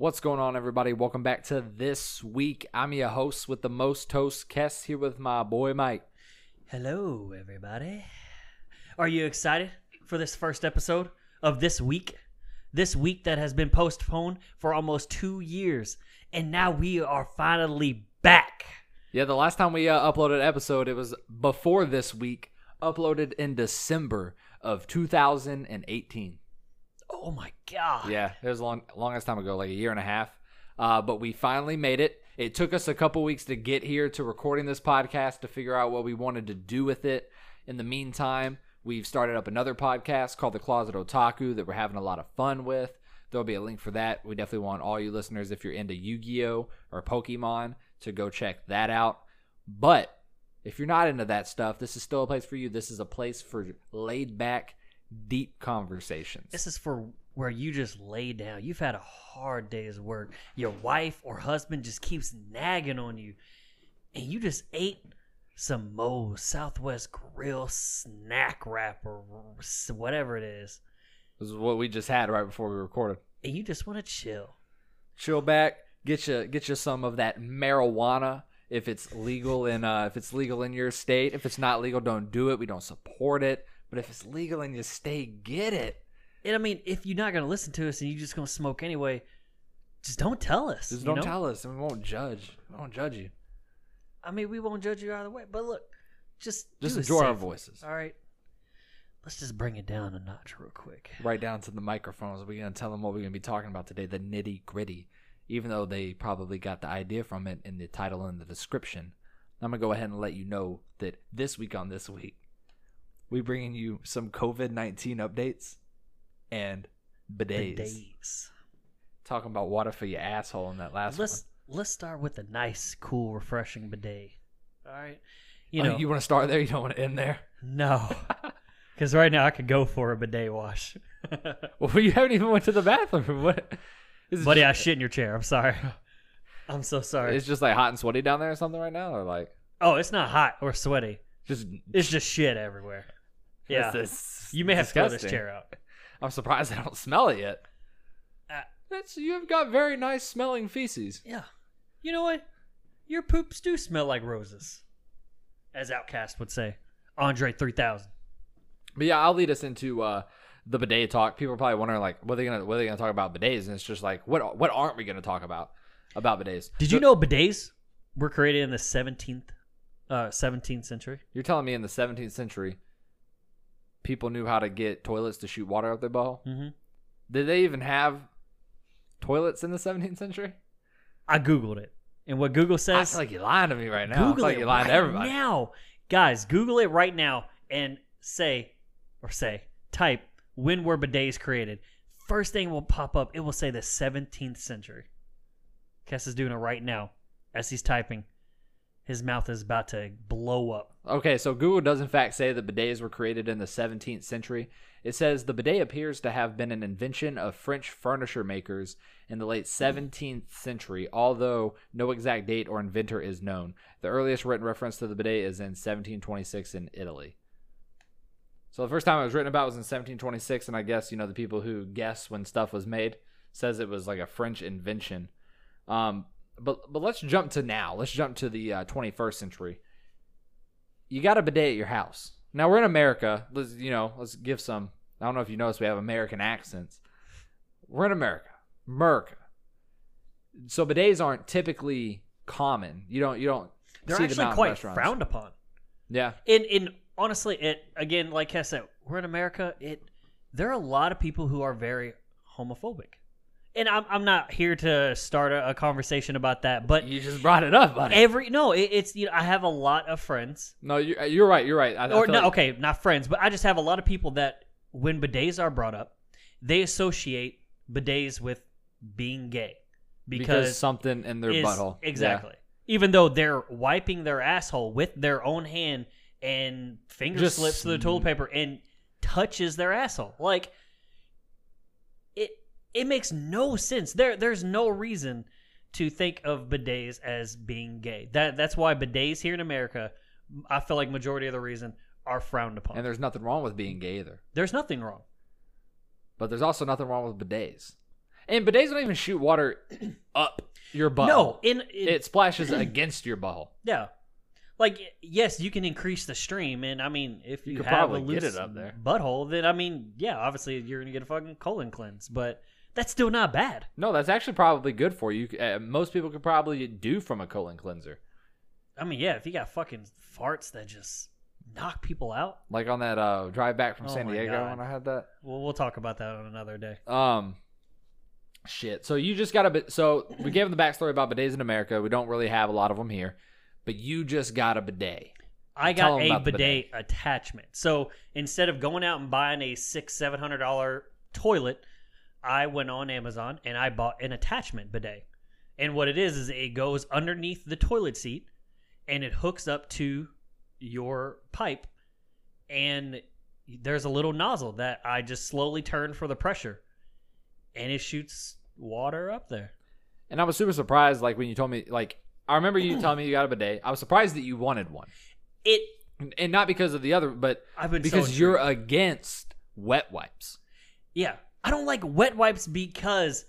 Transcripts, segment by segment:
What's going on, everybody? Welcome back to this week. I'm your host with the most toast, Kess, here with my boy Mike. Hello, everybody. Are you excited for this first episode of this week? This week that has been postponed for almost two years, and now we are finally back. Yeah, the last time we uh, uploaded an episode, it was before this week, uploaded in December of 2018. Oh my god! Yeah, it was a long, longest time ago, like a year and a half. Uh, but we finally made it. It took us a couple weeks to get here to recording this podcast to figure out what we wanted to do with it. In the meantime, we've started up another podcast called The Closet Otaku that we're having a lot of fun with. There'll be a link for that. We definitely want all you listeners, if you're into Yu Gi Oh! or Pokemon, to go check that out. But if you're not into that stuff, this is still a place for you. This is a place for laid back, deep conversations. This is for where you just lay down. You've had a hard day's work. Your wife or husband just keeps nagging on you, and you just ate some Moe's Southwest Grill snack wrap or whatever it is, This is what we just had right before we recorded. and you just want to chill. chill back, get you get you some of that marijuana if it's legal in uh if it's legal in your state. If it's not legal, don't do it. We don't support it. But if it's legal in your state, get it. And I mean, if you're not gonna listen to us and you're just gonna smoke anyway, just don't tell us. Just don't know? tell us, and we won't judge. We won't judge you. I mean, we won't judge you either way. But look, just Just enjoy our voices. All right. Let's just bring it down a notch real quick. Right down to the microphones. We're gonna tell them what we're gonna be talking about today, the nitty gritty. Even though they probably got the idea from it in the title and the description, I'm gonna go ahead and let you know that this week on this week, we bringing you some COVID nineteen updates and bidets. Bidets. Talking about water for your asshole in that last Let's let's start with a nice, cool, refreshing bidet. All right. You one. know, Oh, you want to start there? You don't want to end there? no, because right now I could go for a bidet wash. Well, you haven't even went to the bathroom. What? Buddy, I shit in your chair. I'm sorry. I'm so sorry. it's just like hot and sweaty down there or something right now, or like oh, it's not hot or sweaty. just It's just shit everywhere. Yeah. This is You may have to throw this chair out. I'm surprised I don't smell it yet. Uh, That's you've got very nice smelling feces. Yeah. You know what? Your poops do smell like roses, as OutKast would say. Andre 3000. But yeah, I'll lead us into uh, the bidet talk. People are probably wondering like, what are they gonna what are they gonna talk about bidets? And it's just like, what what aren't we gonna talk about about bidets? Did you know bidets were created in the 17th, uh, 17th century? You're telling me in the 17th century, people knew how to get toilets to shoot water out their butthole? Mm-hmm. Did they even have toilets in the 17th century? I googled it, and what Google says. I feel like you're lying to me right now. I feel Google like it you're lying right to everybody. now, guys. Google it right now and say, or say, type when were bidets created. First thing will pop up. It will say the 17th century. Kess is doing it right now as he's typing. His mouth is about to blow up. Okay, so Google does in fact say that bidets were created in the 17th century. It says the bidet appears to have been an invention of French furniture makers in the late 17th century, although no exact date or inventor is known. The earliest written reference to the bidet is in 1726 in Italy. So the first time it was written about was in 1726, and I guess you know the people who guess when stuff was made says it was like a French invention. Um, but but let's jump to now. Let's jump to the uh, 21st century you got a bidet at your house. Now we're in America. Let's you know, let's give some. I don't know if you notice we have American accents. We're in America, America. So bidets aren't typically common. You don't you don't They're see them actually quite frowned upon. Yeah, In in honestly, it again, like I said, we're in America. It there are a lot of people who are very homophobic, and I'm I'm not here to start a, a conversation about that. But you just brought it up, buddy. every no, it, it's you know I have a lot of friends, no, you're, uh, you're right. You're right. I, I or feel no, like- okay, not friends, but I just have a lot of people that when bidets are brought up, they associate bidets with being gay because, because, something in their is- butthole. exactly. Even though they're wiping their asshole with their own hand and finger Just slips through the toilet paper and touches their asshole. Like it makes no sense. There there's no reason to think of bidets as being gay. That that's why bidets here in America, I feel like majority of the reason are frowned upon. And there's nothing wrong with being gay either. there's nothing wrong. But there's also nothing wrong with bidets. And bidets don't even shoot water up your butt. No, in, in it splashes against your butthole. yeah, like yes, you can increase the stream, and I mean, if you, You could have probably a get loose it up there. butthole, then I mean, yeah, obviously you're gonna get a fucking colon cleanse, but that's still not bad. No, that's actually probably good for you. Uh, most people could probably do from a colon cleanser. I mean, yeah, if you got fucking farts that just knock people out, Like on that uh, drive back from Oh San Diego God. when I had that. well, we'll talk about that on another day. Um, shit. So you just got a bit. So we gave them the backstory about bidets in America. We don't really have a lot of them here, but you just got a bidet. I got a the bidet, attachment. So instead of going out and buying a six, seven hundred dollar toilet, I went on Amazon and I bought an attachment bidet. And what it is is it goes underneath the toilet seat and it hooks up to your pipe and there's a little nozzle that I just slowly turn for the pressure and it shoots water up there. And I was super surprised, like when you told me, like I remember you telling me you got a bidet. I was surprised that you wanted one, It and not because of the other, but been so because you're against wet wipes. Yeah. I don't like wet wipes because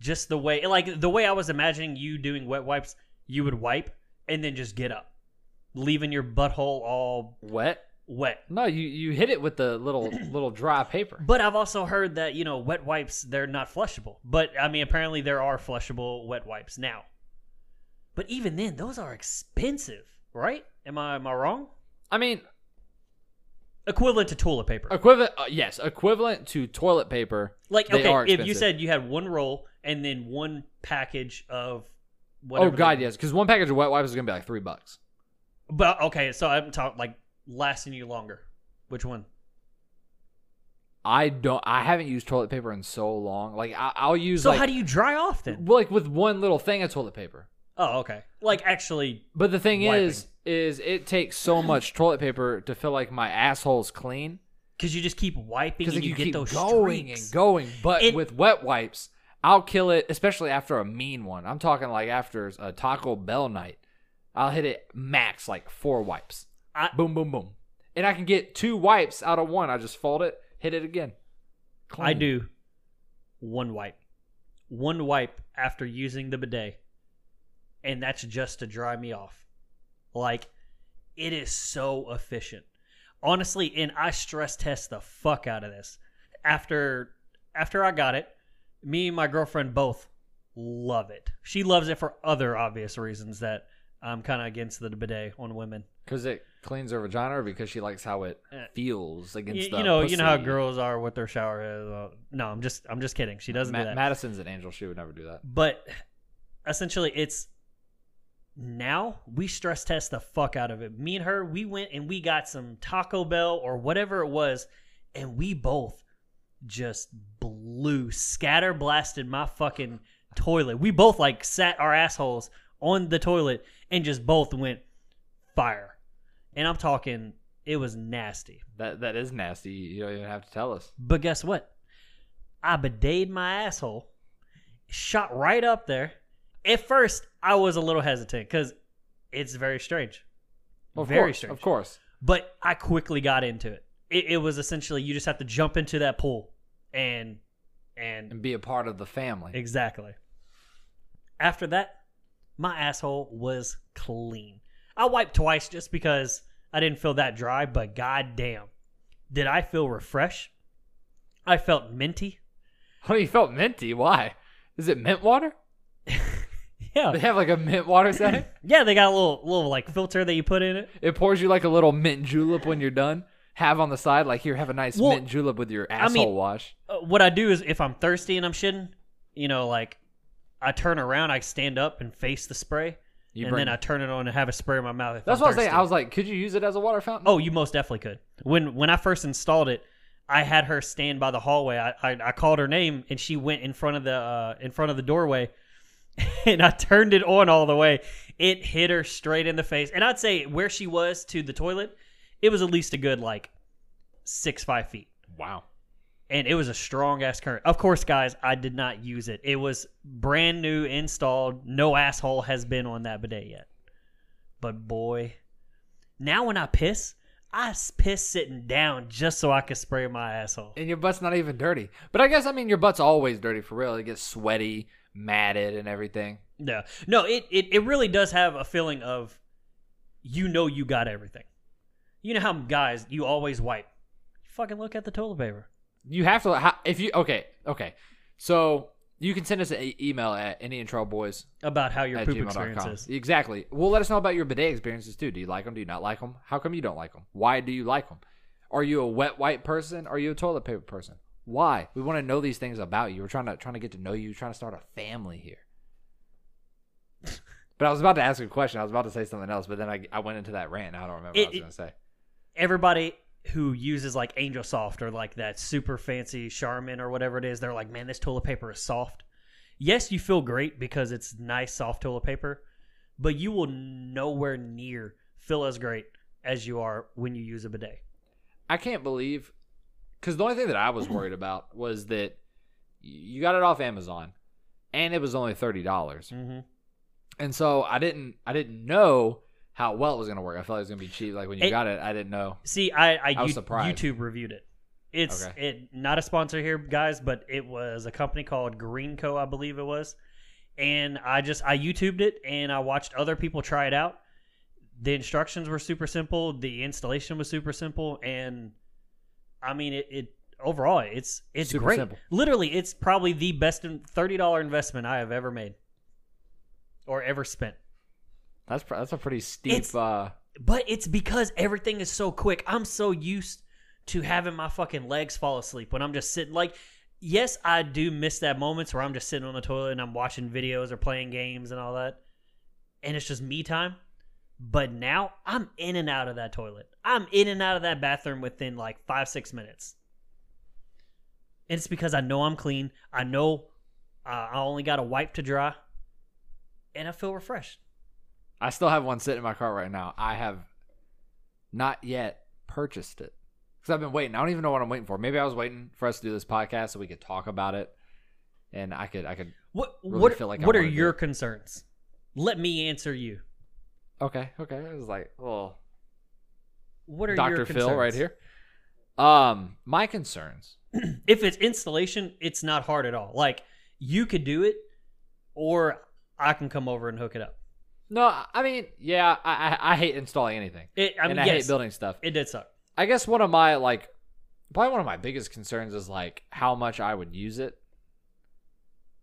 just the way like the way I was imagining you doing wet wipes, you would wipe and then just get up. Leaving your butthole all Wet? wet. No, you you hit it with the little little dry paper. But I've also heard that, you know, wet wipes they're not flushable. But I mean apparently there are flushable wet wipes now. But even then, those are expensive, right? Am I am I wrong? I mean, Equivalent to toilet paper. equivalent. Uh, yes, equivalent to toilet paper. Like They are okay, if you expensive. said you had one roll and then one package of Oh whatever God, yes, because one package of wet wipes is gonna be like three bucks. But okay, so I'm talking like lasting you longer. Which one? I don't. I haven't used toilet paper in so long. Like I, I'll use So like how do you dry off then? well, like with one little thing of toilet paper. Oh, okay. Like actually, But the thing Wiping. is, is it takes so much toilet paper to feel like my asshole's clean because you just keep wiping and you, you get keep those going streaks. and going. But It- with wet wipes, I'll kill it, especially after a mean one. I'm talking like after a Taco Bell night. I'll hit it max like four wipes. I- boom, boom, boom, and I can get two wipes out of one. I just fold it, hit it again. I do one wipe, one wipe after using the bidet, and that's just to dry me off. Like it is so efficient, honestly. And I stress test the fuck out of this. After after I got it, me and my girlfriend both love it. She loves it for other obvious reasons that I'm kind of against the bidet on women. because it cleans her vagina, or because she likes how it Uh, feels against You, the you know, you know how girls are with their shower. Uh, no, I'm just, I'm just kidding. She doesn't Ma- do that. Madison's an angel. She would never do that. but essentially, it's now we stress test the fuck out of it. Me and her, we went and we got some Taco Bell or whatever it was, and we both just blew, scatter blasted my fucking toilet. We both like sat our assholes on the toilet and just both went fire. And I'm talking, it was nasty. That that is nasty. You don't even have to tell us. But guess what? I bideted my asshole, shot right up there. At first, I was a little hesitant because it's very strange. Of very course, strange. Of course. But I quickly got into it. it. It was essentially you just have to jump into that pool and and And be a part of the family. exactly. After that, my asshole was clean. I wiped twice just because I didn't feel that dry, but goddamn, did I feel refreshed? I felt minty. Oh, you felt minty. Why? Is it mint water? Yeah, They have like a mint water setting. yeah. They got a little little like filter that you put in it. it pours you like a little mint julep when you're done. Have on the side, like here, have a nice Well, mint julep with your I asshole mean- wash. Uh, what I do is if I'm thirsty and I'm shitting, you know, like I turn around, I stand up and face the spray, You and bring- then I turn it on and have a spray in my mouth. If That's I'm what I was saying. thirsty. I was like, could you use it as a water fountain? Oh, you most definitely could. When when I first installed it, I had her stand by the hallway. I I, I called her name and she went in front of the uh, in front of the doorway, and I turned it on all the way. It hit her straight in the face, and I'd say where she was to the toilet, it was at least a good like six five feet. wow. and it was a strong ass current. Of course, guys, I did not use it. It was brand new, installed. No asshole has been on that bidet yet. But boy, now when I piss, I piss sitting down just so I could spray my asshole. and your butt's not even dirty. But I guess I mean your butt's always dirty for real. It gets sweaty, matted, and everything. Yeah. No, it, it, it really does have a feeling of you know you got everything. You know how guys, you always wipe. Fucking look at the toilet paper. You have to if you okay okay. So you can send us an email at any intro boys About how your poop gmail.com. experience is. Exactly. Well, let us know about your bidet experiences too. Do you like them? Do you not like them? How come you don't like them? Why do you like them? Are you a wet wipe person? Are you a toilet paper person? Why? We want to know these things about you. We're trying to trying to get to know you. We're trying to start a family here. but I was about to ask a question. I was about to say something else, but then I, I went into that rant. I don't remember It- what I was going to say. Everybody who uses like Angel Soft or like that super fancy Charmin or whatever it is, they're like, man, this toilet paper is soft. Yes, you feel great because it's nice, soft toilet paper, but you will nowhere near feel as great as you are when you use a bidet. I can't believe because the only thing that I was worried about was that you got it off Amazon, and it was only thirty dollars. Mm-hmm. And so I didn't I didn't know how well it was gonna work. I felt like it was gonna be cheap. Like when you It- got it, I didn't know. See, I, I, I was you- surprised. YouTube reviewed it. It's Okay. it not a sponsor here, guys, but it was a company called Greenco, I believe it was. And I just I YouTubed it and I watched other people try it out. The instructions were super simple. The installation was super simple, and I mean it. it overall, it's it's Super great. simple. Literally, it's probably the best thirty dollar investment I have ever made or ever spent. That's pr- that's a pretty steep. It's- uh, But it's because everything is so quick. I'm so used to having my fucking legs fall asleep when I'm just sitting. Like, yes, I do miss that moments where I'm just sitting on the toilet and I'm watching videos or playing games and all that, and it's just me time. But now I'm in and out of that toilet. I'm in and out of that bathroom within like five six minutes, and it's because I know I'm clean. I know uh, I only got a wipe to dry, and I feel refreshed. I still have one sitting in my car right now. I have not yet purchased it because I've been waiting. I don't even know what I'm waiting for. Maybe I was waiting for us to do this podcast so we could talk about it, and I could I could. What really what feel like I what are your concerns? Let me answer you. Okay, okay. It was like, well, What are Dr. your Phil right here. Um, my concerns. If it's installation, it's not hard at all. Like you could do it, or I can come over and hook it up. No, I mean, yeah, I I, I hate installing anything, It, I mean, and I yes, hate building stuff. it did suck. I guess one of my like, probably one of my biggest concerns is like how much I would use it.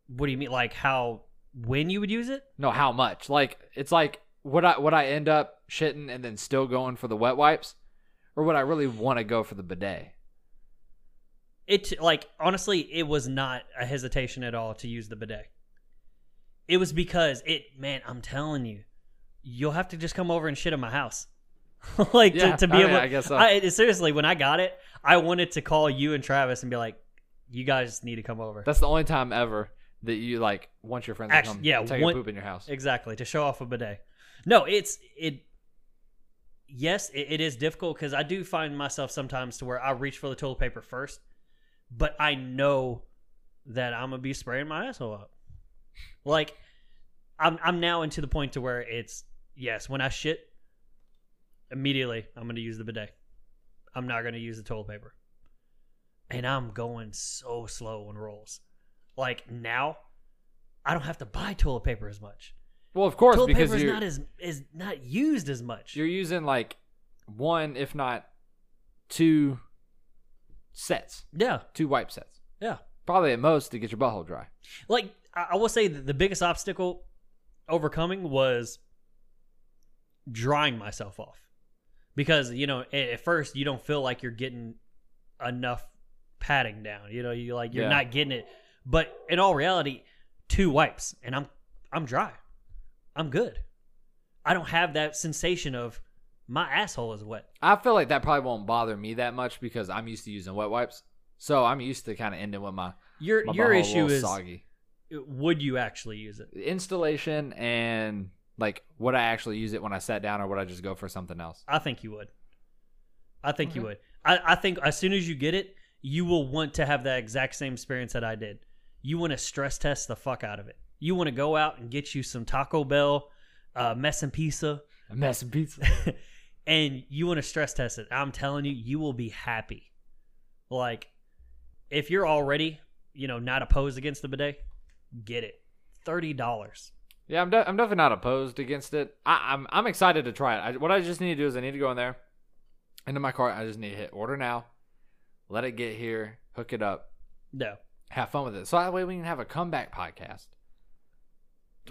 What do you mean? Like how when you would use it? No, how much? Like it's like would I would I end up shitting and then still going for the wet wipes, or would I really want to go for the bidet? It like honestly, it was not a hesitation at all to use the bidet. It was because it, man, I'm telling you, you'll have to just come over and shit in my house. like Yeah, to, to be I able. mean, I guess so. I, seriously, when I got it, I wanted to call you and Travis and be like, "You guys need to come over." That's the only time ever that you like want your friends Actu- to come yeah, take one- a poop in your house. Exactly to show off a bidet. No, it's it. Yes, it, it is difficult because I do find myself sometimes to where I reach for the toilet paper first, but I know that I'm gonna be spraying my asshole up. Like, I'm I'm now into the point to where it's yes when I shit, immediately I'm gonna use the bidet. I'm not gonna use the toilet paper, and I'm going so slow on rolls. Like now, I don't have to buy toilet paper as much Well, of course, toilet because paper is you're not as is not used as much. you're using like one, if not two sets, yeah, two wipe sets, yeah. probably at most to get your butthole dry. Like I, I will say that the biggest obstacle overcoming was drying myself off because you know at, at first you don't feel like you're getting enough padding down. You know, you like you're Yeah. not getting it, but in all reality, two wipes and I'm I'm dry. I'm good. I don't have that sensation of my asshole is wet. I feel like that probably won't bother me that much because I'm used to using wet wipes. So I'm used to kind of ending with my, Your my your issue is soggy. would you actually use it? Installation and like would I actually use it when I sat down or would I just go for something else? I think you would. I think you would. I, I think as soon as you get it, you will want to have that exact same experience that I did. You want to stress test the fuck out of it. You want to go out and get you some Taco Bell, uh, mess and pizza, A mess and pizza. and you want to stress test it, I'm telling you, you will be happy. Like, if you're already, you know, not opposed against the bidet, get it. Thirty dollars. Yeah, I'm, de- I'm definitely not opposed against it. I- I'm I'm excited to try it. I, what I just need to do is I need to go in there, into my cart. I just need to hit order now, let it get here, hook it up, No, have fun with it. So that way we can have a comeback podcast.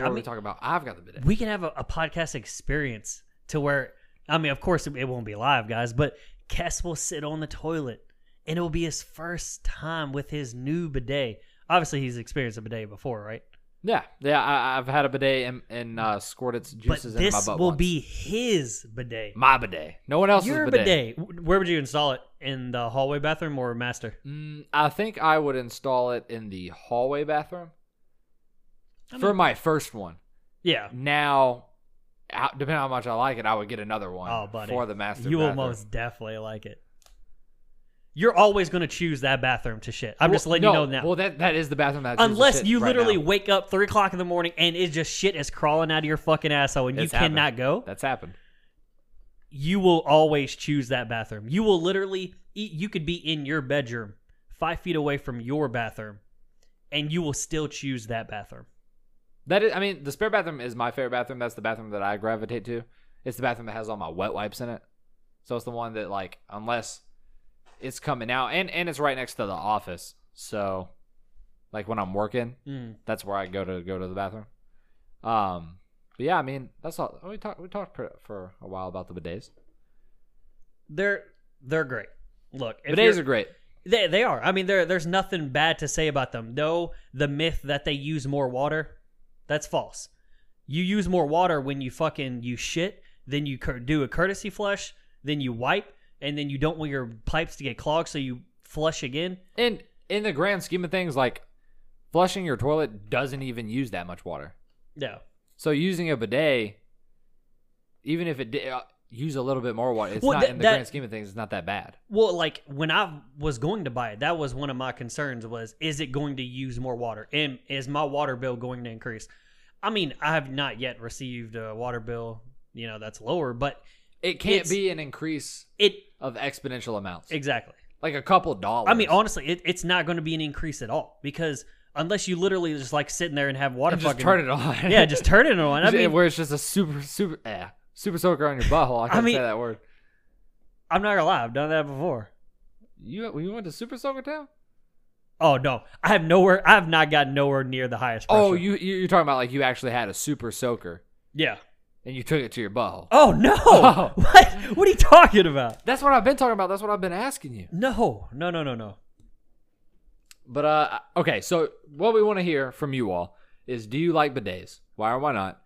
I mean- talk about I've got the bidet. we can have a, a podcast experience to where, I mean, of course it, it won't be live, guys, but Kess will sit on the toilet, and it will be his first time with his new bidet. Obviously, he's experienced a bidet before, right? yeah, yeah. I, I've had a bidet and, and uh, squirt its juices but in my this will once. be his bidet. my bidet. No one else's Your bidet. bidet. Where would you install it? In the hallway bathroom or master? Mm, I think I would install it in the hallway bathroom I for mean- my first one. Yeah. Now, depending on how much I like it, I would get another one Oh, buddy. for the master. You will most definitely like it. You're always going to choose that bathroom to shit. I'm just letting no, you know now. Well, that that is the bathroom that I choose to Unless you right literally now. wake up three o'clock in the morning and it's just shit is crawling out of your fucking asshole and It's you cannot happened. go, That's happened. you will always choose that bathroom. You will literally, you could be in your bedroom, five feet away from your bathroom, and you will still choose that bathroom. That is, I mean, the spare bathroom is my favorite bathroom. That's the bathroom that I gravitate to. It's the bathroom that has all my wet wipes in it. So it's the one that like unless it's coming out and and it's right next to the office. So like when I'm working, Mm. that's where I go to go to the bathroom. Um, but yeah, I mean that's all. We talked we talked for, for a while about the bidets. They're they're great. Look, if Bidets you're- great. They they are. I mean, there there's nothing bad to say about them. No, the myth that they use more water, that's false. You use more water when you fucking you shit, then you cur- do a courtesy flush, then you wipe, and then you don't want your pipes to get clogged, so you flush again. And in the grand scheme of things, like flushing your toilet doesn't even use that much water. No, So using a bidet, even if it did uh, use a little bit more water, it's Well, not that- in the that- grand scheme of things. It's not that bad. well, like when I was going to buy it, that was one of my concerns: was is it going to use more water, and is my water bill going to increase? I mean, I have not yet received a water bill, you know, that's lower, but It can't be an increase it of exponential amounts, exactly. like a couple dollars. I mean, honestly, it, it's not going to be an increase at all because unless you literally just like sitting there and have water And just turn it on. yeah, just turn it on. I mean, where it's just a super super eh, super soaker on your butthole. I can't mean- say that word. I'm not gonna lie, I've done that before. You you went to super soaker town? Oh no, I have nowhere. I have not gotten nowhere near the highest. Pressure. Oh, you you- you're talking about like you actually had a super soaker yeah. and you took it to your butthole. Oh no! Oh. What? What are you talking about? That's what I've been talking about. That's what I've been asking you. No, no, no, no, no. But uh, okay. So what we want to hear from you all is: Do you like bidets? Why or why not?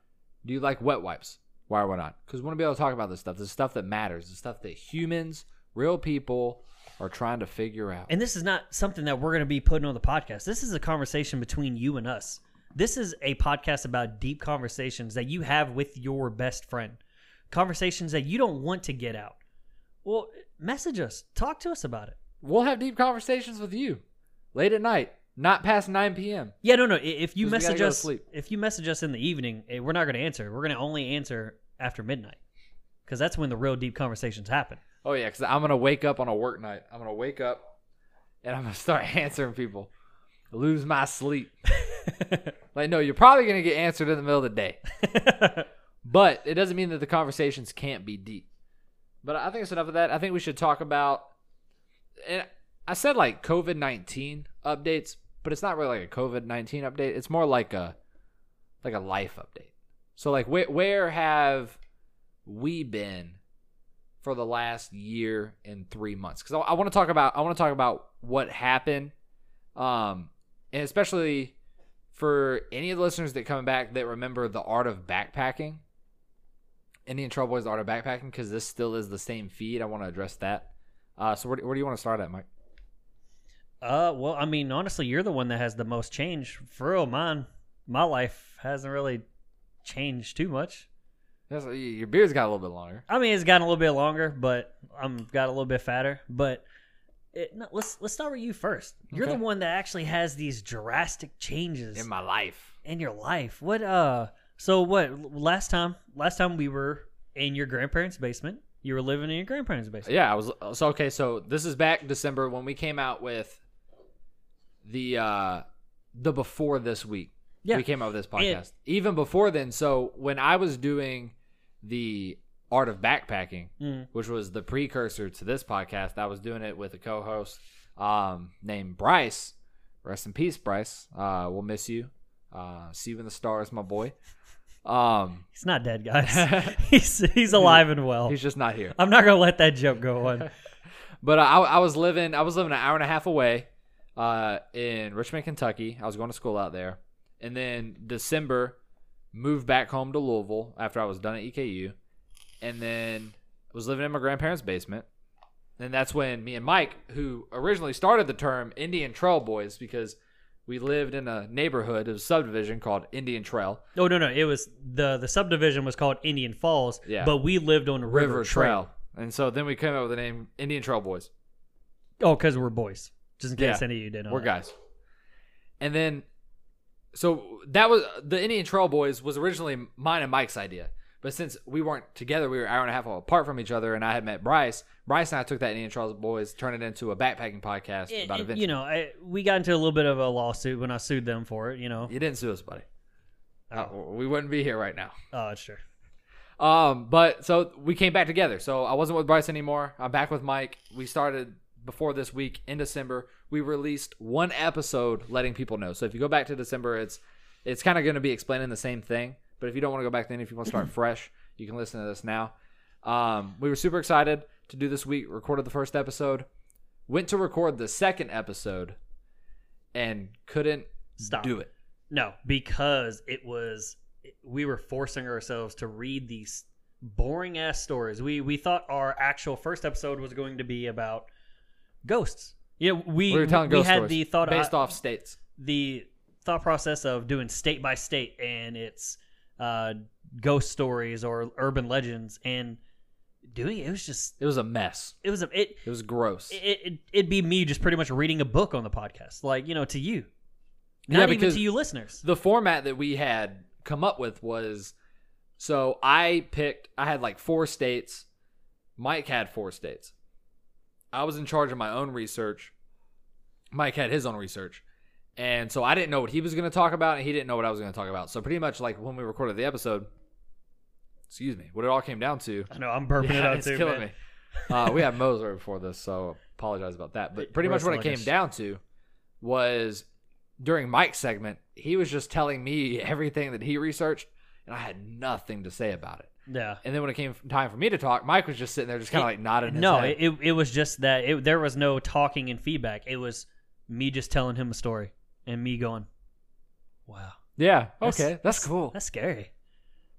Do you like wet wipes? Why or why not? Because we want to be able to talk about this stuff. This stuff that matters. The stuff that humans, real people, are trying to figure out. And this is not something that we're gonna be putting on the podcast. This is a conversation between you and us. This is a podcast about deep conversations that you have with your best friend. Conversations that you don't want to get out. Well, message us. Talk to us about it. We'll have deep conversations with you late at night, not past 9 p.m. Yeah, no, no. If you 'Cause we gotta message go to us, sleep. if you message us in the evening, eh, we're not going to answer. We're going to only answer after midnight, because that's when the real deep conversations happen. Oh yeah, because I'm gonna wake up on a work night. I'm gonna wake up and I'm gonna start answering people. Lose my sleep. like no, you're probably gonna get answered in the middle of the day, but it doesn't mean that the conversations can't be deep. But I think it's enough of that. I think we should talk about. And I said like COVID nineteen updates, but it's not really like a COVID nineteen update. It's more like a like a life update. So like where where have we been for the last year and three months? Because I, I want to talk about I want to talk about what happened, um, and especially for any of the listeners that coming back that remember the art of backpacking. Indian Trail Boys, the art of backpacking, because this still is the same feed. I want to address that. Uh, so where, where do you want to start at, Mike? Uh, well, I mean, honestly, you're the one that has the most change. For real, mine, my life hasn't really changed too much. That's- Your beard's got a little bit longer. I mean, it's gotten a little bit longer, but I'm got a little bit fatter. But it, no, let's let's start with you first. You're Okay. the one that actually has these drastic changes In my life. in your life. What uh so what last time last time we were in your grandparents' basement You were living in your grandparents' basement. Yeah, I was so okay. So this is back December when we came out with the uh the before this week. Yeah. we came out with this podcast. Even before then, so when I was doing the art of backpacking, Mm. which was the precursor to this podcast, I was doing it with a co-host um named Bryce. Rest in peace, Bryce. Uh, we'll miss you. Uh, see you in the stars, my boy. Um, He's not dead, guys. he's he's alive and well. he's just not here. I'm not gonna let that joke go on. But I, I was living I was living an hour and a half away uh, in Richmond, Kentucky. I was going to school out there, and then December moved back home to Louisville after I was done at EKU, and then was living in my grandparents' basement. And that's when me and Mike, who originally started the term Indian Trail Boys, because we lived in a neighborhood, a subdivision called Indian Trail Oh no, no, it was the the subdivision was called Indian Falls. Yeah. but we lived on River, River Trail. Trail. And so then we came up with the name Indian Trail Boys. Oh, because we're boys. Just in case Yeah. any of you didn't know. We're that. guys. And then, so that was the Indian Trail Boys was originally mine and Mike's idea. But since we weren't together, we were an hour and a half apart from each other, and I had met Bryce. Bryce and I took that Indian Trail Boys, turned it into a backpacking podcast It- about it- adventure. you know, I, we got into a little bit of a lawsuit when I sued them for it. You know, you didn't sue us, buddy. Uh, we wouldn't be here right now. oh, it's true. Um, but so we came back together. So I wasn't with Bryce anymore. I'm back with Mike. We started before this week in December. We released one episode letting people know. So if you go back to December, it's it's kind of going to be explaining the same thing. But if you don't want to go back then, if you want to start fresh, you can listen to this now. Um, we were super excited to do this week. Recorded the first episode. Went to record the second episode, and couldn't Stop. do it. No, because it was we were forcing ourselves to read these boring ass stories. We we thought our actual first episode was going to be about ghosts. Yeah, we We were telling we ghost had stories the thought based uh, off states. the thought process of doing state by state and it's uh, ghost stories or urban legends and doing it, it was just It was a mess. it was a it It was gross. it, it it'd be me just pretty much reading a book on the podcast, like you know, to you, Yeah, not even because to you listeners. the format that we had come up with was so I picked I had like four states. Mike had four states. I was in charge of my own research. Mike had his own research. And so I didn't know what he was going to talk about and he didn't know what I was going to talk about. So pretty much like when we recorded the episode, excuse me, what it all came down to I know I'm burping it yeah, out it's too. killing man. me. Uh, we had Moser before this, so apologize about that. But pretty much what it came down to was during Mike's segment, he was just telling me everything that he researched, and I had nothing to say about it. Yeah. And then when it came time for me to talk, Mike was just sitting there, just kind of like nodding. His No, head. it, it was just that it, there was no talking and feedback. It was me just telling him a story and me going, "Wow, yeah, that's- okay, that's, cool. That's scary."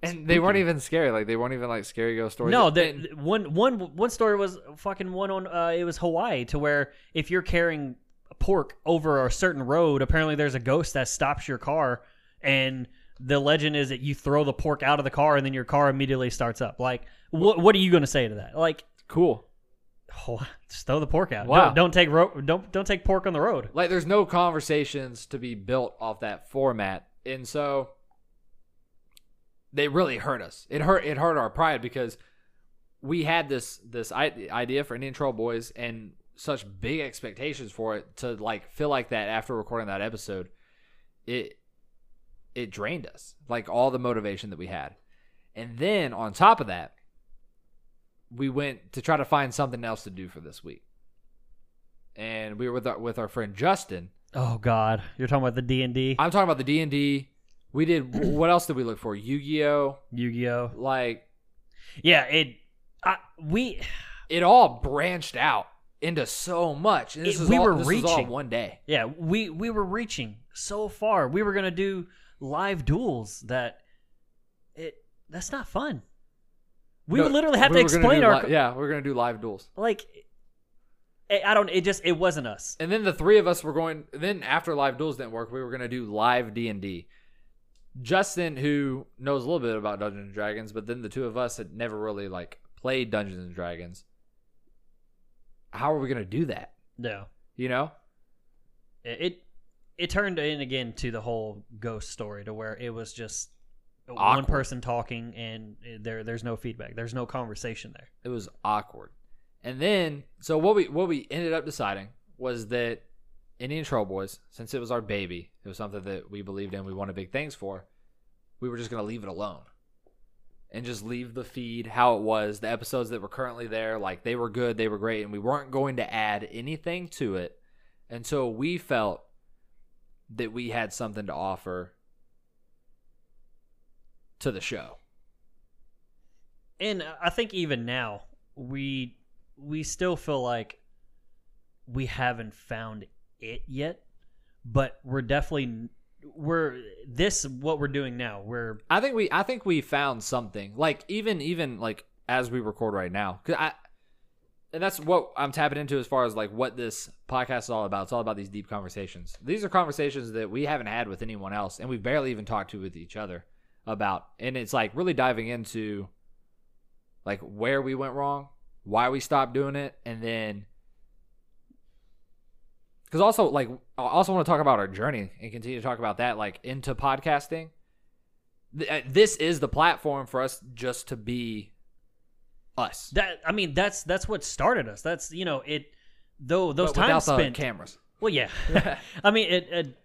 and they weren't even scary. Like they weren't even like scary ghost stories. No, And- the, one one one story was fucking one on uh, it was Hawaii to where if you're carrying pork over a certain road, apparently there's a ghost that stops your car, and the legend is that you throw the pork out of the car and then your car immediately starts up. Like, what what are you going to say to that? Like, cool. oh, just throw the pork out. Wow. Don't, don't take ro- don't don't take pork on the road. like there's no conversations to be built off that format and so they really hurt us it hurt it hurt our pride because we had this this idea for indian trail boys and such big expectations for it to like feel like that after recording that episode it it drained us like all the motivation that we had and then on top of that we went to try to find something else to do for this week and we were with our, with our friend Justin. Oh God, you're talking about the D and D, I'm talking about the D and D. We did what else did we look for? Yu-Gi-Oh. Yu-Gi-Oh. Like Yeah, it. I, we it all branched out into so much. It- is we all, were this was all reaching. one day. Yeah, we we were reaching so far. We were gonna do live duels. That it that's not fun. We No, would literally have we to explain our li- yeah, we're gonna do live duels. like. I don't. It just it wasn't us. And then the three of us were going. Then after live duels didn't work, we were gonna do live D and D. Justin, who knows a little bit about Dungeons and Dragons, but then the two of us had never really like played Dungeons and Dragons. How are we gonna do that? No, You know? it it, it turned in again to the whole ghost story to where it was just one person talking and there there's no feedback. There's no conversation there. it was awkward. And then, so what we what we ended up deciding was that Indian Trail Boys, since it was our baby, it was something that we believed in, we wanted big things for. We were just gonna leave it alone, and just leave the feed how it was. The episodes that were currently there, like they were good, they were great, and we weren't going to add anything to it until we felt that we had something to offer to the show. And I think even now we we still feel like we haven't found it yet, but we're definitely we're this what we're doing now. We're I think we I think we found something. Like even even like as we record right now. Cause I and that's what I'm tapping into as far as like what this podcast is all about. It's all about these deep conversations. These are conversations that we haven't had with anyone else and we've barely even talked to with each other about. And it's like really diving into like where we went wrong, why we stopped doing it, and then because also like I also want to talk about our journey and continue to talk about that like into podcasting. Uh, This is the platform for us just to be us. that I mean that's that's what started us. That's you know it though those but times the spent cameras. Well, yeah. I mean, it, it,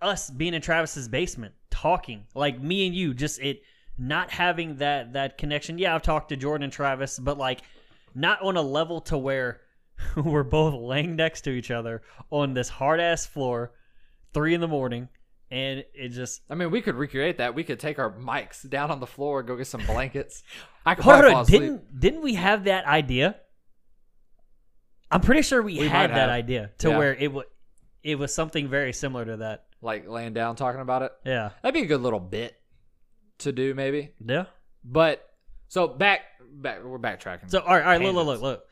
us being in Travis's basement, talking like me and you, just it not having that that connection. Yeah, I've talked to Jordan and Travis, but like not on a level to where we're both laying next to each other on this hard ass floor, three in the morning, and it just I mean, we could recreate that. We could take our mics down on the floor, go get some blankets. I could hold probably on. fall asleep. Didn't didn't we have that idea? I'm pretty sure we, We had might that have. idea to Yeah. where it was it was something very similar to that. like laying down talking about it. Yeah. That'd be a good little bit to do, maybe. Yeah. But so back, back, we're backtracking. So all right, all right, look, look, look, Tangents. look.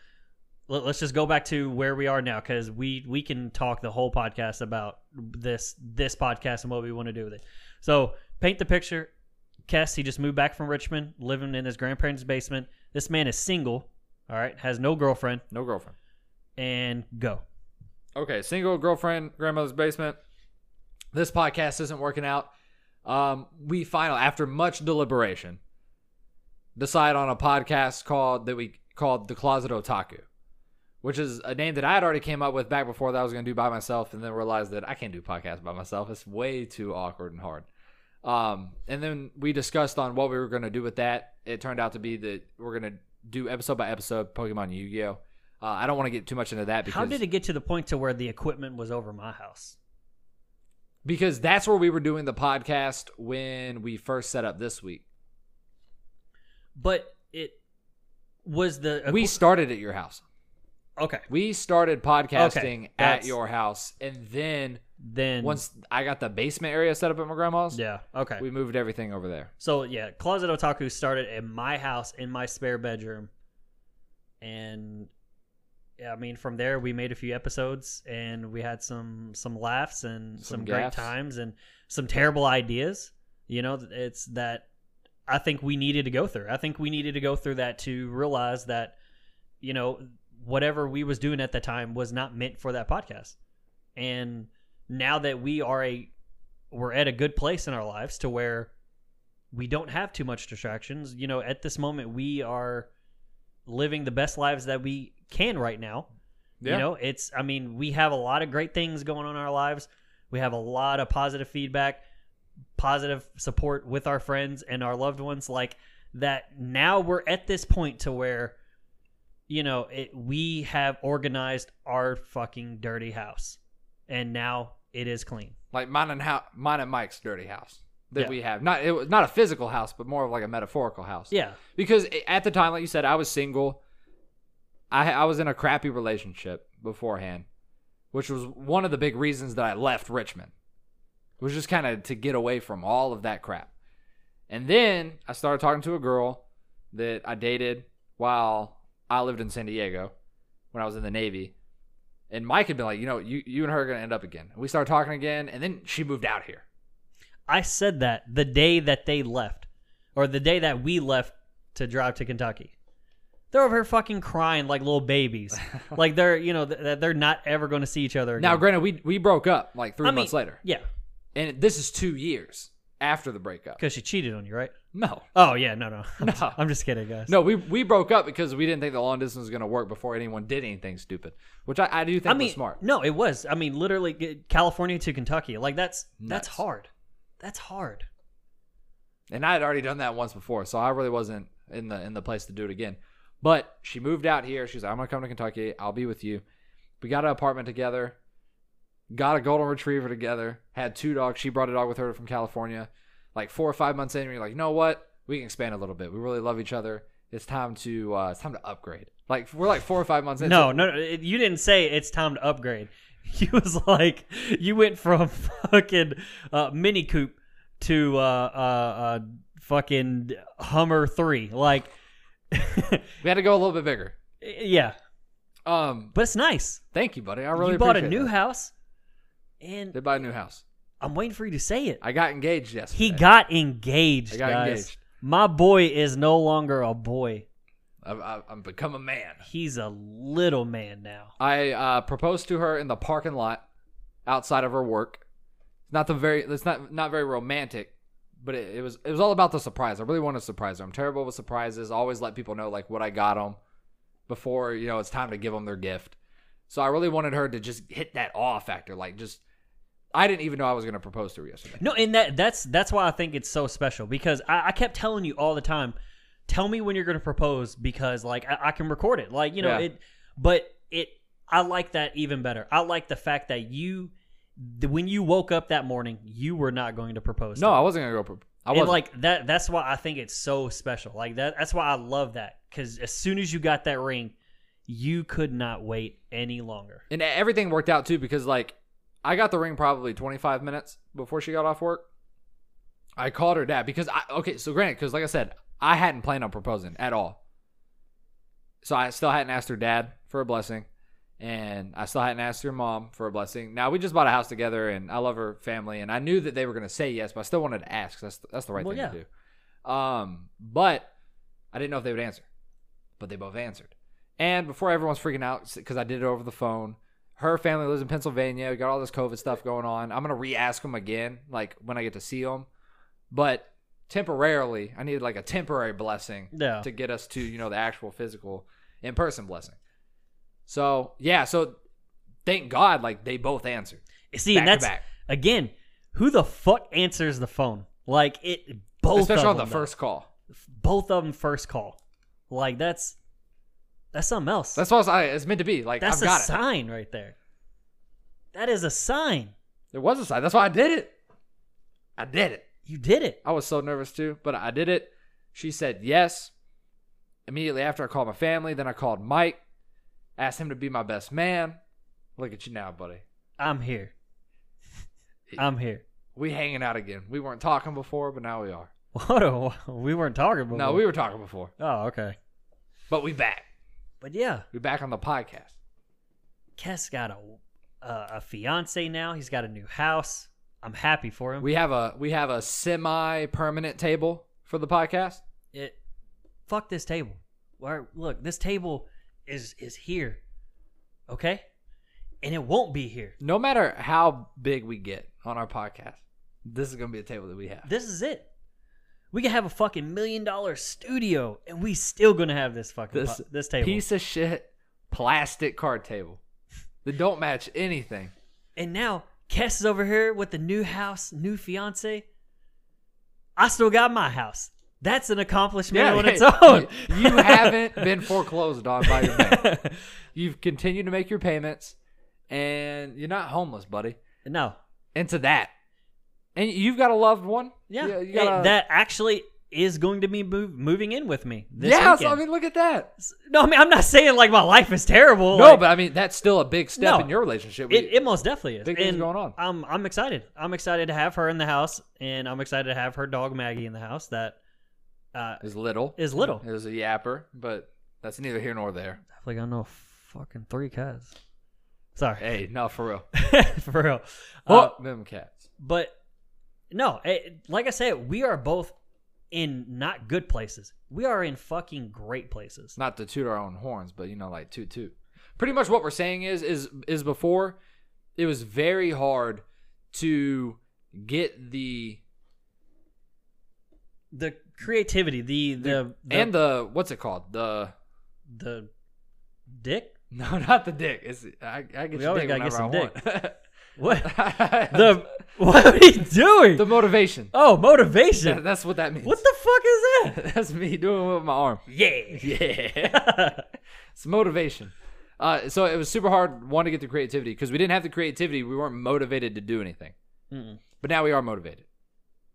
Let- Let's just go back to where we are now because we we can talk the whole podcast about this this podcast and what we want to do with it. So paint the picture. Kess, he just moved back from Richmond, living in his grandparents' basement. This man is single. All right, has no girlfriend, no girlfriend. and go. Okay, single girlfriend, grandmother's basement. This podcast isn't working out. Um, we final after much deliberation decide on a podcast called that we called the Closet Otaku, which is a name that I had already came up with back before that I was going to do by myself, and then realized that I can't do podcasts by myself. It's way too awkward and hard. Um, and then we discussed on what we were going to do with that. It turned out to be that we're going to do episode by episode Pokemon Yu-Gi-Oh. Uh, I don't want to get too much into that because How did it get to the point to where the equipment was over my house? because that's where we were doing the podcast when we first set up this week. But it was the We started at your house. Okay. We started podcasting at your house, and then Then once I got the basement area set up at my grandma's, yeah okay. we moved everything over there. So yeah, Closet Otaku started in my house in my spare bedroom, and yeah, I mean from there we made a few episodes and we had some some laughs and some, Some great times and some terrible ideas. You know, it's that I think we needed to go through. I think we needed to go through that to realize that you know whatever we was doing at the time was not meant for that podcast. And now that we are a we're at a good place in our lives to where we don't have too much distractions. You know, at this moment we are living the best lives that we can right now. Yeah. You know, it's I mean, we have a lot of great things going on in our lives. We have a lot of positive feedback, positive support with our friends and our loved ones like that now we're at this point to where you know, it, we have organized our fucking dirty house. And now it is clean. Like mine and how mine and Mike's dirty house that Yeah. we have. Not it was not a physical house, but more of like a metaphorical house. Yeah. because at the time, like you said, I was single. I I was in a crappy relationship beforehand, which was one of the big reasons that I left Richmond. It was just kind of to get away from all of that crap. And then I started talking to a girl that I dated while I lived in San Diego when I was in the Navy. And Mike had been like, you know, you, you and her are going to end up again. And we started talking again, and then she moved out here. I said that the day that they left, or the day that we left to drive to Kentucky. They're over here fucking crying like little babies, like they're you know th- they're not ever going to see each other again. Now, granted, we, we broke up like three I mean, months later. yeah, And this is two years. After the breakup. Because she cheated on you, right? No, Oh yeah, no, no, I'm, No. I'm just kidding, guys. no, we we broke up because we didn't think the long distance was going to work before anyone did anything stupid, which I, I do think I mean, was smart. no, it was. I mean, literally, California to Kentucky, like that's that's hard. That's hard. And I had already done that once before, so I really wasn't in the in the place to do it again. But she moved out here. She's like, I'm gonna come to Kentucky. I'll be with you. We got an apartment together. Got a golden retriever together. Had two dogs. She brought a dog with her from California. Like four or five months in, you're like, you know what? We can expand a little bit. We really love each other. It's time to uh, it's time to upgrade. Like we're like four or five months in. No, no, no, you didn't say it's time to upgrade. You was like, you went from fucking uh, Mini Coupe to uh, uh, uh, fucking Hummer three. Like, we had to go a little bit bigger. yeah, Um, but it's nice. thank you, buddy. I really you bought a new that. house, and Did buy a new house. I'm waiting for you to say it. I got engaged yesterday. He got engaged, I got guys. engaged. My boy is no longer a boy. I've, I've, I've become a man. He's a little man now. I uh, proposed to her in the parking lot outside of her work. Not the very. It's not not very romantic, but it, it was it was all about the surprise. I really wanted to surprise her. I'm terrible with surprises. Always let people know like what I got them before you know it's time to give them their gift. So I really wanted her to just hit that awe factor. Like just, I didn't even know I was gonna propose to her yesterday. No, and that that's that's why I think it's so special because I, I kept telling you all the time, tell me when you're going to propose because like I, I can record it, like you know Yeah. it. But it, I like that even better. I like the fact that you, the, when you woke up that morning, you were not going to propose. No, to I wasn't gonna go. Pro- I was like that. That's why I think it's so special. Like that. That's why I love that because as soon as you got that ring, you could not wait any longer. and everything worked out too because like I got the ring probably 25 minutes before she got off work. I called her dad because I okay, so granted, because like I said, I hadn't planned on proposing at all. So I still hadn't asked her dad for a blessing, and I still hadn't asked her mom for a blessing. Now we just bought a house together, and I love her family, and I knew that they were gonna say yes, but I still wanted to ask. That's that's the right Well, thing yeah. to do. Um, but I didn't know if they would answer, but they both answered. And before everyone's freaking out because I did it over the phone, her family lives in Pennsylvania. We got all this COVID stuff going on. I'm gonna re-ask them again, like when I get to see them. But temporarily, I needed like a temporary blessing Yeah. to get us to you know the actual physical in-person blessing. So yeah, so thank God, like they both answered. See, back and that's again, who the fuck answers the phone? Like it, both especially on the though. first call. both of them first call. Like that's that's something else. That's what I, it's meant to be. Like That's I've a got it. sign right there. That is a sign. There was a sign. That's why I did it. I did it. You did it. I was so nervous too, but I did it. She said yes. Immediately after, I called my family. Then I called Mike, asked him to be my best man. Look at you now, buddy. I'm here. I'm here. We hanging out again. We weren't talking before, but now we are. What? A, we weren't talking before. No, we were talking before, Oh, okay. but we back. But yeah, we're back on the podcast. Kes got a a, a fiance now. He's got a new house. I'm happy for him. We have a we have a semi permanent table for the podcast. it fuck this table. Where look, this table is is here. Okay? And it won't be here. No matter how big we get on our podcast, this is gonna be a table that we have. This is it. We can have a fucking million dollar studio and we still gonna have this fucking This po- this table. piece of shit plastic card table that don't match anything. and now Kess is over here with the new house, new fiance. I still got my house. That's an accomplishment on hey, its own. You haven't been foreclosed on by your bank. You've continued to make your payments, and you're not homeless, buddy. no. Into that, and you've got a loved one. Yeah. you, you Hey, got a- that actually is going to be move, moving in with me this yeah. So, I mean, look at that. no, I mean I'm not saying like my life is terrible. No, like, but I mean that's still a big step No. in your relationship. it, it most definitely is. Big things going on. I'm I'm excited. I'm excited to have her in the house, and I'm excited to have her dog Maggie in the house. That uh, is little. is little. It was a yapper, but that's neither here nor there. Definitely got no fucking three cats. Sorry, Hey, no, for real. for real. Uh, Oh, them cats. but no, eh, like I said, we are both in not good places. We are in fucking great places. Not to toot our own horns, but you know, like toot toot. Pretty much what we're saying is is is before it was very hard to get the the creativity, the the, the and the what's it called? The the dick. no, not the dick. It's I, I get We always dick gotta get some I want. What the the what are you doing? the motivation. oh, Yeah, motivation. that's what that means. what the fuck is that? that's me doing it with my arm. Yeah. Yeah. it's motivation. Uh, so it was super hard one to get the creativity because we didn't have the creativity. We weren't motivated to do anything. Mm-mm. But now we are motivated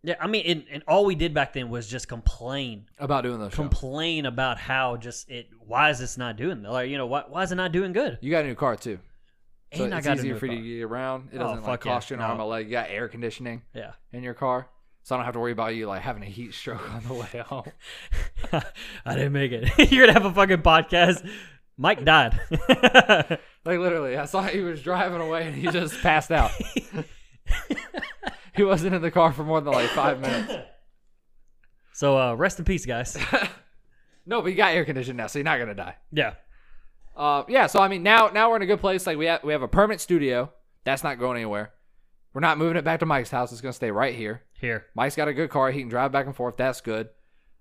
Yeah, I mean, and, and all we did back then was just complain, about doing those. Shows. complain about how just it. Why is this not doing? Like, you know, why, why is it not doing good? You got a new car too, so and I it's got easier for you to get around. It Oh, doesn't like fuck yeah. cost you an arm No. and a leg. You got air conditioning Yeah, in your car, so I don't have to worry about you like having a heat stroke on the way home. I didn't make it. You're gonna have a fucking podcast. Mike died. Like literally, I saw he was driving away and he just passed out. he wasn't in the car for more than like five minutes. so uh, rest in peace, guys. No, but you got air conditioning now, so you're not gonna die. Yeah, Uh, yeah. So I mean, now now we're in a good place. Like we have we have a permanent studio. That's not going anywhere. We're not moving it back to Mike's house. It's gonna stay right here. here. Mike's got a good car. He can drive back and forth. That's good.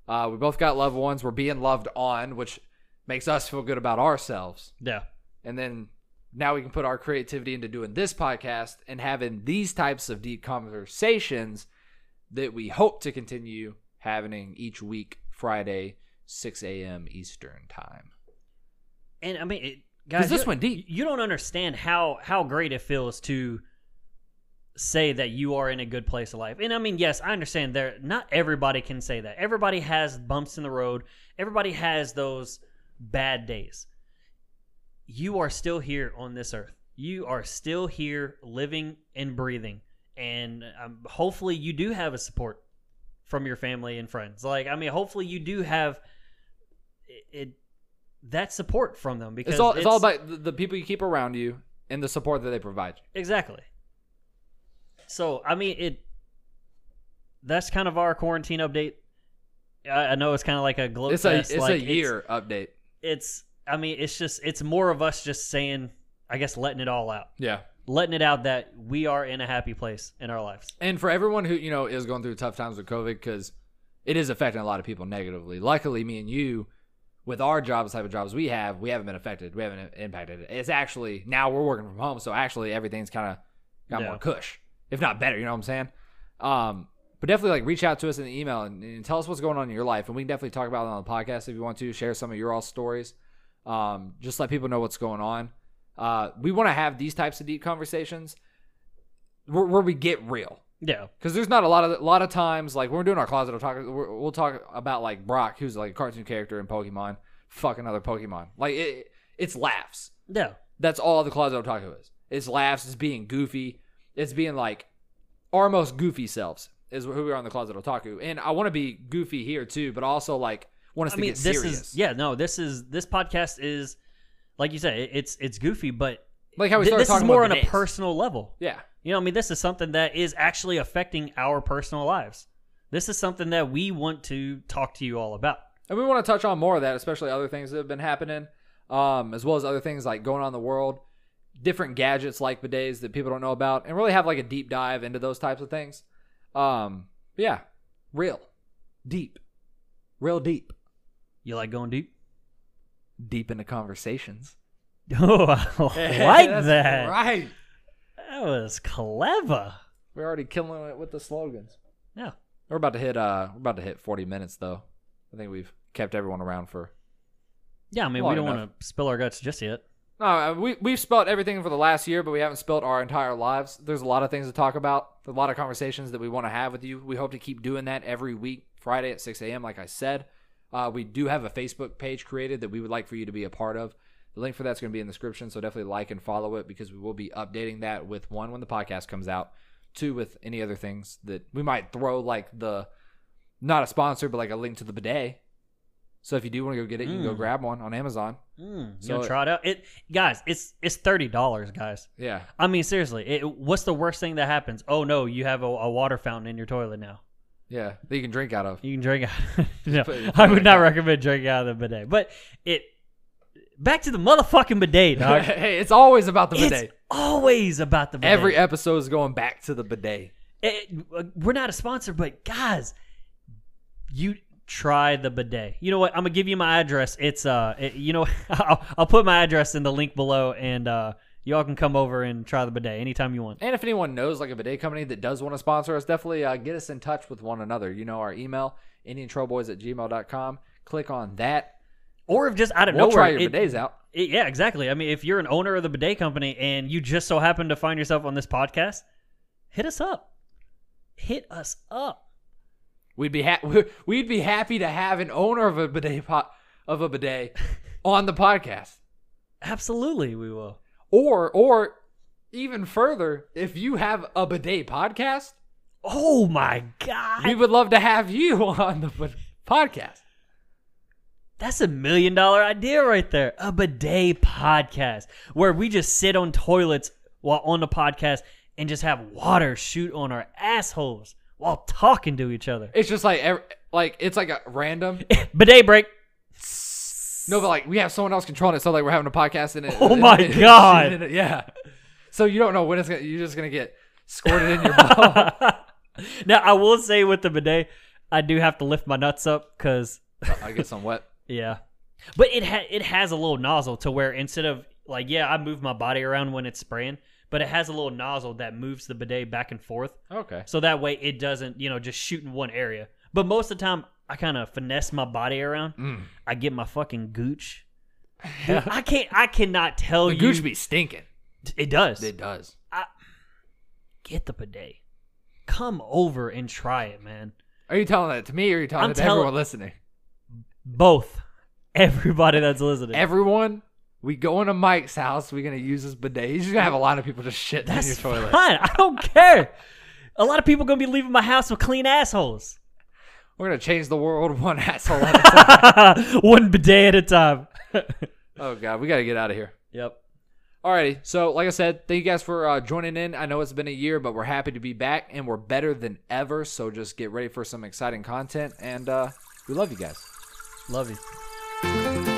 Uh, we both got loved ones. We're being loved on, which makes us feel good about ourselves. Yeah, And then now we can put our creativity into doing this podcast and having these types of deep conversations that we hope to continue having each week, Friday, 6 a.m. Eastern time. And I mean, it, guys, this went deep. You don't understand how how great it feels to say that you are in a good place of life. And I mean, yes, I understand there not everybody can say that. Everybody has bumps in the road. Everybody has those bad days. You are still here on this earth. You are still here living and breathing. And um, hopefully you do have a support from your family and friends. Like I mean, hopefully you do have it, it that support from them because It's all it's, all about the, the people you keep around you and the support that they provide. you. Exactly. So I mean it. That's kind of our quarantine update. I, I know it's kind of like a gloat It's a it's like, a year update. It's, I mean it's just it's more of us just saying I guess letting it all out, Yeah. letting it out that we are in a happy place in our lives. And for everyone who you know is going through tough times with COVID, because it is affecting a lot of people negatively. Luckily, me and you, with our jobs, type of jobs we have, we haven't been affected. We haven't impacted. It's actually now we're working from home, so actually everything's kind of got Yeah. more cush, if not better. You know what I'm saying? Um, but definitely like reach out to us in the email and, and tell us what's going on in your life, and we can definitely talk about it on the podcast if you want to. Share some of your all stories. Um, just let people know what's going on. Uh, we want to have these types of deep conversations where, where we get real Yeah, because there's not a lot of a lot of times like when we're doing our closet we'll talk we'll talk about like Brock who's like a cartoon character in Pokemon. Fuck another Pokemon. Like it it's laughs. Yeah, that's all the closet otaku is it's laughs. It's being goofy. It's being like our most goofy selves is who we are on the closet otaku. And I want to be goofy here too but also like want us I to mean get this serious. Is yeah no this is this podcast is like you said it's it's goofy but like how we started this is talking more on a personal level. yeah You know, I mean, this is something that is actually affecting our personal lives. This is something that we want to talk to you all about. And we want to touch on more of that, especially other things that have been happening, um, as well as other things like going on in the world, different gadgets like bidets that people don't know about, and really have like a deep dive into those types of things. Um, yeah, real, deep, real deep, You like going deep? deep into conversations. Oh, I like That's that. Right. That was clever. We're already killing it with the slogans. Yeah. We're about to hit. Uh, we're about to hit forty minutes though. I think we've kept everyone around for Yeah, I mean, Long we don't enough. want to spill our guts just yet. No, uh, we we've spelt everything for the last year, but we haven't spelt our entire lives. There's a lot of things to talk about. There's a lot of conversations that we want to have with you. We hope to keep doing that every week, Friday at 6 a.m. Like I said, uh, we do have a Facebook page created that we would like for you to be a part of. The link for that's going to be in the description, so definitely like and follow it because we will be updating that with one when the podcast comes out, two with any other things that we might throw like the not a sponsor, but like a link to the bidet. So if you do want to go get it, you can go Mm. grab one on Amazon. Mm, you So- try it out? It, guys, it's it's thirty dollars, guys. Yeah, I mean, seriously, it, what's the worst thing that happens? Oh no, you have a, a water fountain in your toilet now. yeah, that you can drink out of. You can drink out. no, I would not recommend drinking out of the bidet. But it back to the motherfucking bidet, dog. hey, it's always about the bidet. it's always about the bidet. Every episode is going back to the bidet. It- we're not a sponsor, but guys, you try the bidet. You know what? I'm gonna give you my address. It's uh, it, you know, I'll, I'll put my address in the link below, and uh, y'all can come over and try the bidet anytime you want. And if anyone knows like a bidet company that does want to sponsor us, definitely uh, get us in touch with one another. You know our email, IndianTrailBoys at gmail.com. Click on that. Or if just out of We'll nowhere, try your it- bidets out. it- yeah, exactly. I mean, if you're an owner of the bidet company and you just so happen to find yourself on this podcast, hit us up. Hit us up. We'd be ha- we'd be happy to have an owner of a bidet pot of a bidet on the podcast. Absolutely, we will. Or or even further, if you have a bidet podcast, Oh my god, we would love to have you on the podcast. That's a million dollar idea right there. A bidet podcast where we just sit on toilets while on the podcast and just have water shoot on our assholes while talking to each other. It's just like like it's like a random. bidet break. No, but like we have someone else controlling it, so like we're having a podcast in it. Oh my it- God. it- yeah. So you don't know when it's gonna. You're just gonna get squirted in your mouth. now I will say with the bidet, I do have to lift my nuts up because I get some wet. Yeah, but it ha- it has a little nozzle to where instead of like yeah I move my body around when it's spraying, but it has a little nozzle that moves the bidet back and forth, Okay. so that way it doesn't you know just shoot in one area. But most of the time I kind of finesse my body around. Mm. I get my fucking gooch. Dude, I can't. I cannot tell you The you. gooch be stinking. it does. It does. Get the bidet. Come over and try it, man. Are you telling that to me, or are you telling I'm it to tell- everyone listening? Both. Everybody that's listening. Everyone, we go into Mike's house. We're gonna use this bidet. He's just gonna have a lot of people just shit in that's your toilet. fine. I don't care. A lot of people gonna be leaving my house with clean assholes. We're gonna change the world one asshole at a time. One bidet at a time. oh god, we gotta get out of here. yep. Alrighty, so like I said, thank you guys for uh, joining in. I know it's been a year, but we're happy to be back and we're better than ever. So just get ready for some exciting content, and uh, we love you guys. Love you.